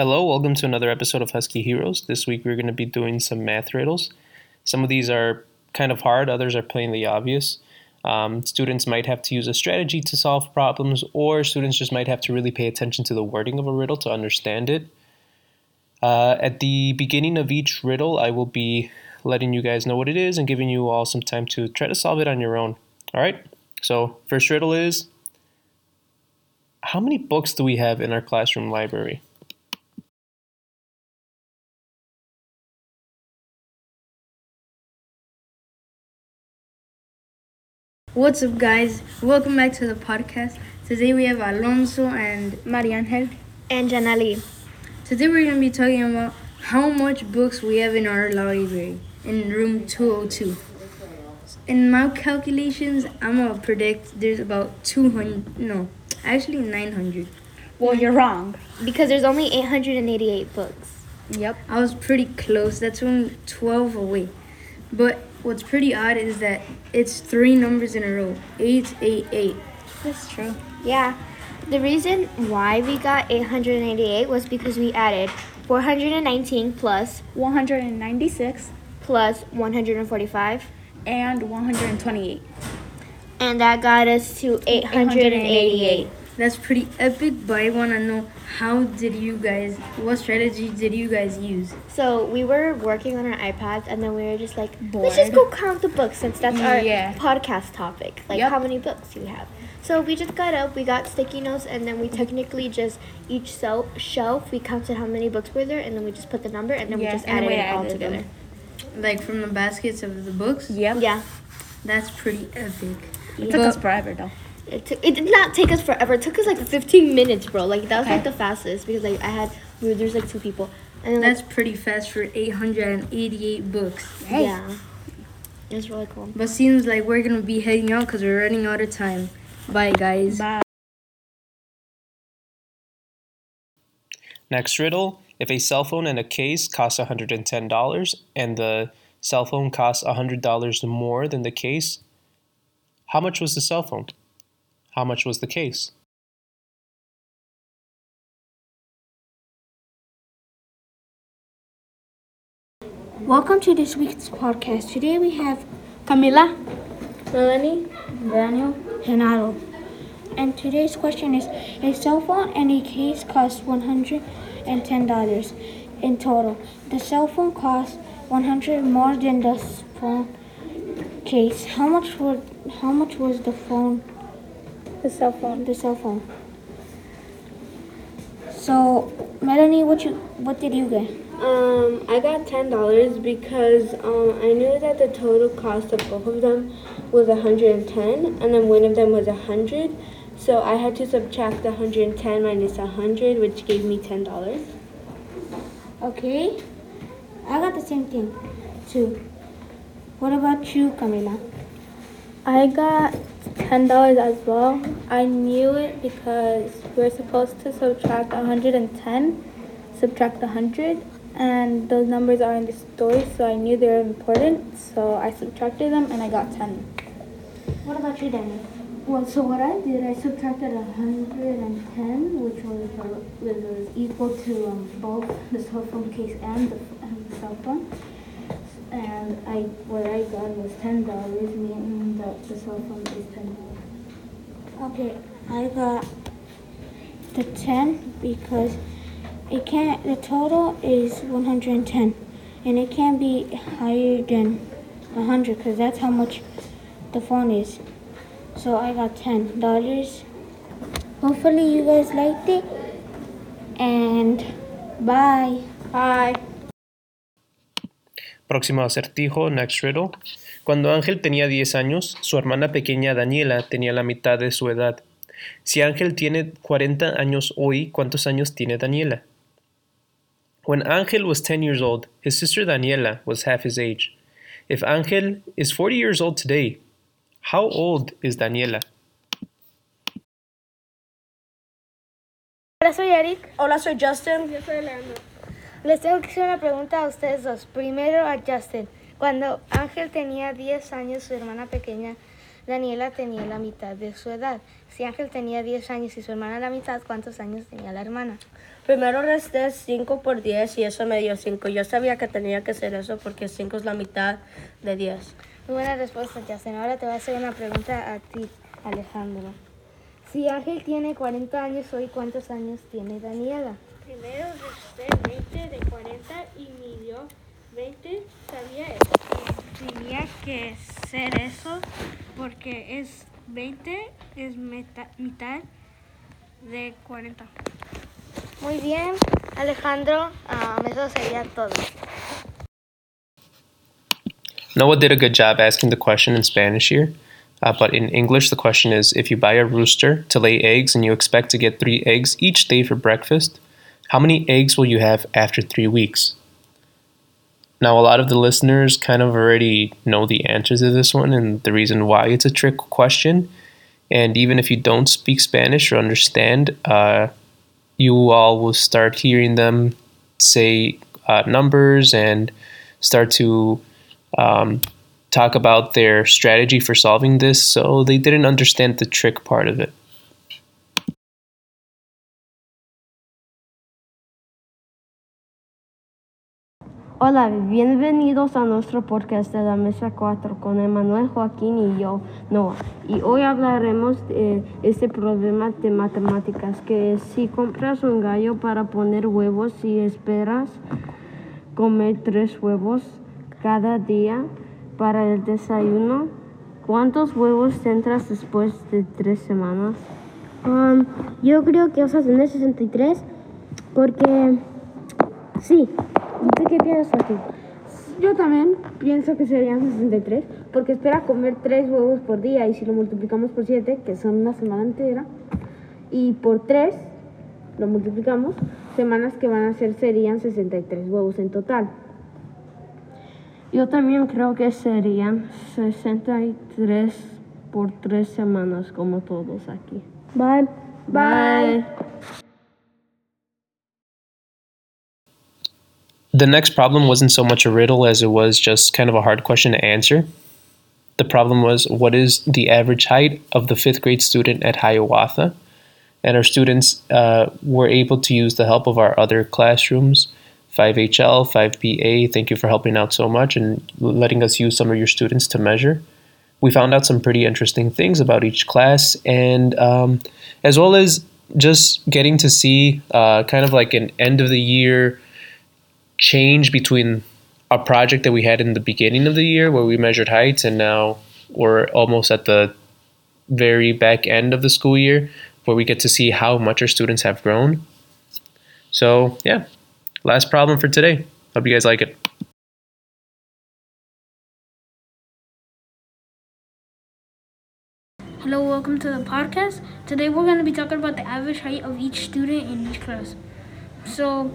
Hello, welcome to another episode of Husky Heroes. This week we're going to be doing some math riddles. Some of these are kind of hard, others are plainly obvious. Um, students might have to use a strategy to solve problems, or students just might have to really pay attention to the wording of a riddle to understand it. Uh, at the beginning of each riddle, I will be letting you guys know what it is and giving you all some time to try to solve it on your own. All right? So, first riddle is How many books do we have in our classroom library? What's up, guys? Welcome back to the podcast. Today we have Alonso and Mariangel. and Janali. today we're going to be talking about how much books we have in our library in room 202. In my calculations, I'm going to predict there's about 200, no, actually 900. Well, you're wrong. Because there's only 888 books. Yep. I was pretty close. That's only 12 away. But what's pretty odd is that it's three numbers in a row 888. That's true. Yeah. The reason why we got 888 was because we added 419 plus 196 plus 145, and 128. and that got us to 888. That's pretty epic, but I want to know how did you guys, what strategy did you guys use? So we were working on our iPads, and then we were just like, let's just go count the books since that's our Yeah. podcast topic. Like, Yep. how many books do we have? So we just got up, we got sticky notes, and then we technically just each sel- shelf we counted how many books were there, and then we just put the number, and then Yeah, we just added we it all added together. them. Like from the baskets of the books? Yep. Yeah, That's pretty epic. It took us forever though. It took. It did not take us forever. It took us like 15 minutes, bro. Like that was like the fastest because like I had we were, there's like two people, and then like, That's pretty fast for 888 books. Hey. yeah, it was really cool. But seems like we're gonna be heading out because we're running out of time. Bye, guys. Bye. Next riddle If a cell phone and a case cost $110 and the cell phone costs $100 more than the case, how much was the cell phone? How much was the case? Welcome to this week's podcast. Today we have Camila. Melanie, Daniel Genaro. And today's question is A cell phone and a case cost $110 in total. The cell phone costs 100 more than the phone case. How much would how much was the phone The cell phone. the cell phone? So Melanie, what you what did you get? Um, I got ten dollars because um, I knew that the total cost of both of them was hundred and ten, and then one of them was hundred. So I had to subtract the hundred and ten minus hundred, which gave me ten dollars. Okay. I got the same thing too. What about you, Camila? I got ten dollars as well. I knew it because we're supposed to subtract hundred and ten, subtract hundred, and those numbers are in the story, so I knew they were important. So I subtracted them and I got ten. What about you, Daniel? Well, so what I did, I subtracted hundred and ten, which was uh, was equal to um, both the cell phone case and the, and the cell phone. And I what I got was ten dollars, meaning that the cell phone is ten dollars. Okay, I got the 10 because it can't, the total is 110 and it can't be higher than 100 because that's how much the phone is. So I got $10. Hopefully you guys liked it and bye. Bye. Próximo acertijo, next riddle. Cuando Ángel tenía 10 años, su hermana pequeña Daniela tenía la mitad de su edad. Si Ángel tiene 40 años hoy, ¿cuántos años tiene Daniela? When Ángel was 10 years old, his sister Daniela was half his age. If Ángel is 40 years old today, how old is Daniela? Hola, soy Eric. Hola, soy Justin. Yo soy Leandro. Les tengo que hacer una pregunta a ustedes dos. Primero a Justin. Cuando Ángel tenía 10 años, su hermana pequeña Daniela tenía la mitad de su edad. Si Ángel tenía 10 años y su hermana la mitad, ¿cuántos años tenía la hermana? Primero resté 5 por 10 y eso me dio 5. Yo sabía que tenía que hacer eso porque 5 es la mitad de 10. Muy buena respuesta, Justin. Ahora te voy a hacer una pregunta a ti, Alejandro. Si Ángel tiene 40 años hoy, ¿cuántos años tiene Daniela? Primero resté 20 de 40 y me dio 20. Sabía eso. Tenía que ser eso porque es 20 es meta- mitad de 40. Muy bien, Alejandro. ah, eso sería todo. Noah did a good job asking the question in Spanish here. Uh, but in English, the question is if you buy a rooster to lay eggs and you expect to get three eggs each day for breakfast, how many eggs will you have after three weeks? Now, a lot of the listeners kind of already know the answer to this one and the reason why it's a trick question. And even if you don't speak Spanish or understand, uh, you all will start hearing them say uh, numbers and start to um, talk about their strategy for solving this, so they didn't understand the trick part of it. Hola, bienvenidos a nuestro podcast de la Mesa 4 con Emanuel, Joaquín y yo, Noah. Y hoy hablaremos de este problema de matemáticas, que si compras un gallo para poner huevos y esperas comer tres huevos cada día para el desayuno, ¿cuántos huevos tendrás después de tres semanas? Um, yo creo que vas a tener 63 porque sí. ¿Tú qué piensas, Joaquín? Yo también pienso que serían 63, porque espera comer 3 huevos por día y si lo multiplicamos por 7, que son una semana entera, y por 3 lo multiplicamos, semanas que van a ser serían 63 huevos en total. Yo también creo que serían 63 por 3 semanas como todos aquí. Bye. Bye. The next problem wasn't so much a riddle as it was just kind of a hard question to answer. The problem was what is the average height of the fifth grade student at Hiawatha? And our students uh, were able to use the help of our other classrooms 5HL, 5BA. Thank you for helping out so much and letting us use some of your students to measure. We found out some pretty interesting things about each class, and um, as well as just getting to see uh, kind of like an end of the year change between a project that we had in the beginning of the year where we measured heights and now we're almost at the very back end of the school year where we get to see how much our students have grown. So, yeah, last problem for today. Hope you guys like it. Hello, welcome to the podcast. Today we're going to be talking about the average height of each student in each class. So,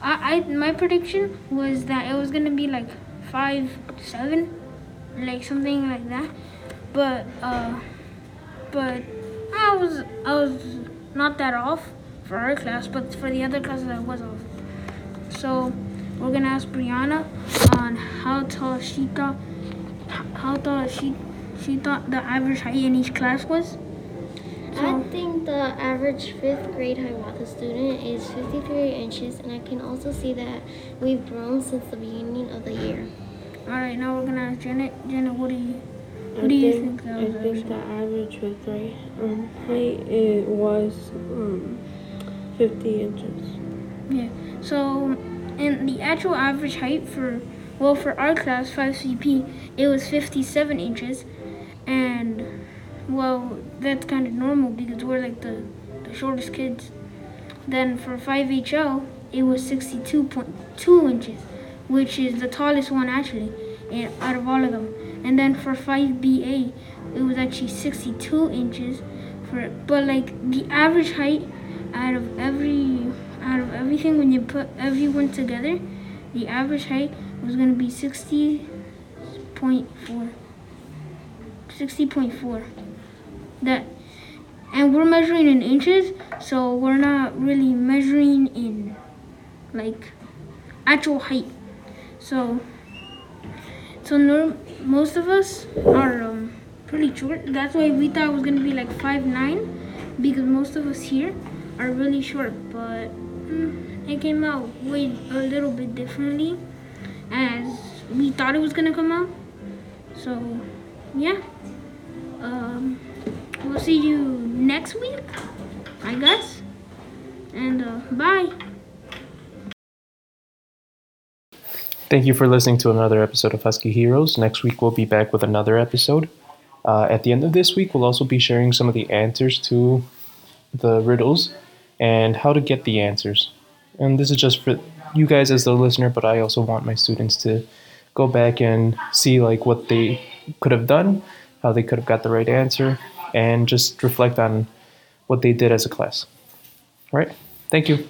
I, I my prediction was that it was to be like five, seven, like something like that. But uh, but I was I was not that off for our class, but for the other classes I was off. So we're gonna ask Brianna on how tall she thought how tall she she thought the average height in each class was. I think the average fifth grade Hiawatha student is 53 inches, and I can also see that we've grown since the beginning of the year. All right, now we're gonna ask Janet. Janet, what do you what I do you think, think that I think the average fifth grade um, height it was um, 50 inches. Yeah. So, and the actual average height for well for our class 5CP it was 57 inches, and well that's kind of normal because we're like the, the shortest kids. Then for 5HL it was 62.2 inches, which is the tallest one actually, out of all of them. And then for 5BA it was actually 62 inches, for but like the average height out of every out of everything when you put everyone together, the average height was gonna be 60.4. 60.4. That and we're measuring in inches, so we're not really measuring in like actual height. So so norm, most of us are um, pretty short. That's why we thought it was gonna be like five nine, because most of us here are really short. But mm, it came out way a little bit differently as we thought it was gonna come out. So, yeah. Um, we'll see you next week, I guess. And uh, bye. Thank you for listening to another episode of Husky Heroes. Next week, we'll be back with another episode. Uh, at the end of this week, we'll also be sharing some of the answers to the riddles and how to get the answers. And this is just for you guys as the listener, but I also want my students to go back and see like what they could have done, how they could have got the right answer, and just reflect on what they did as a class. All right? Thank you.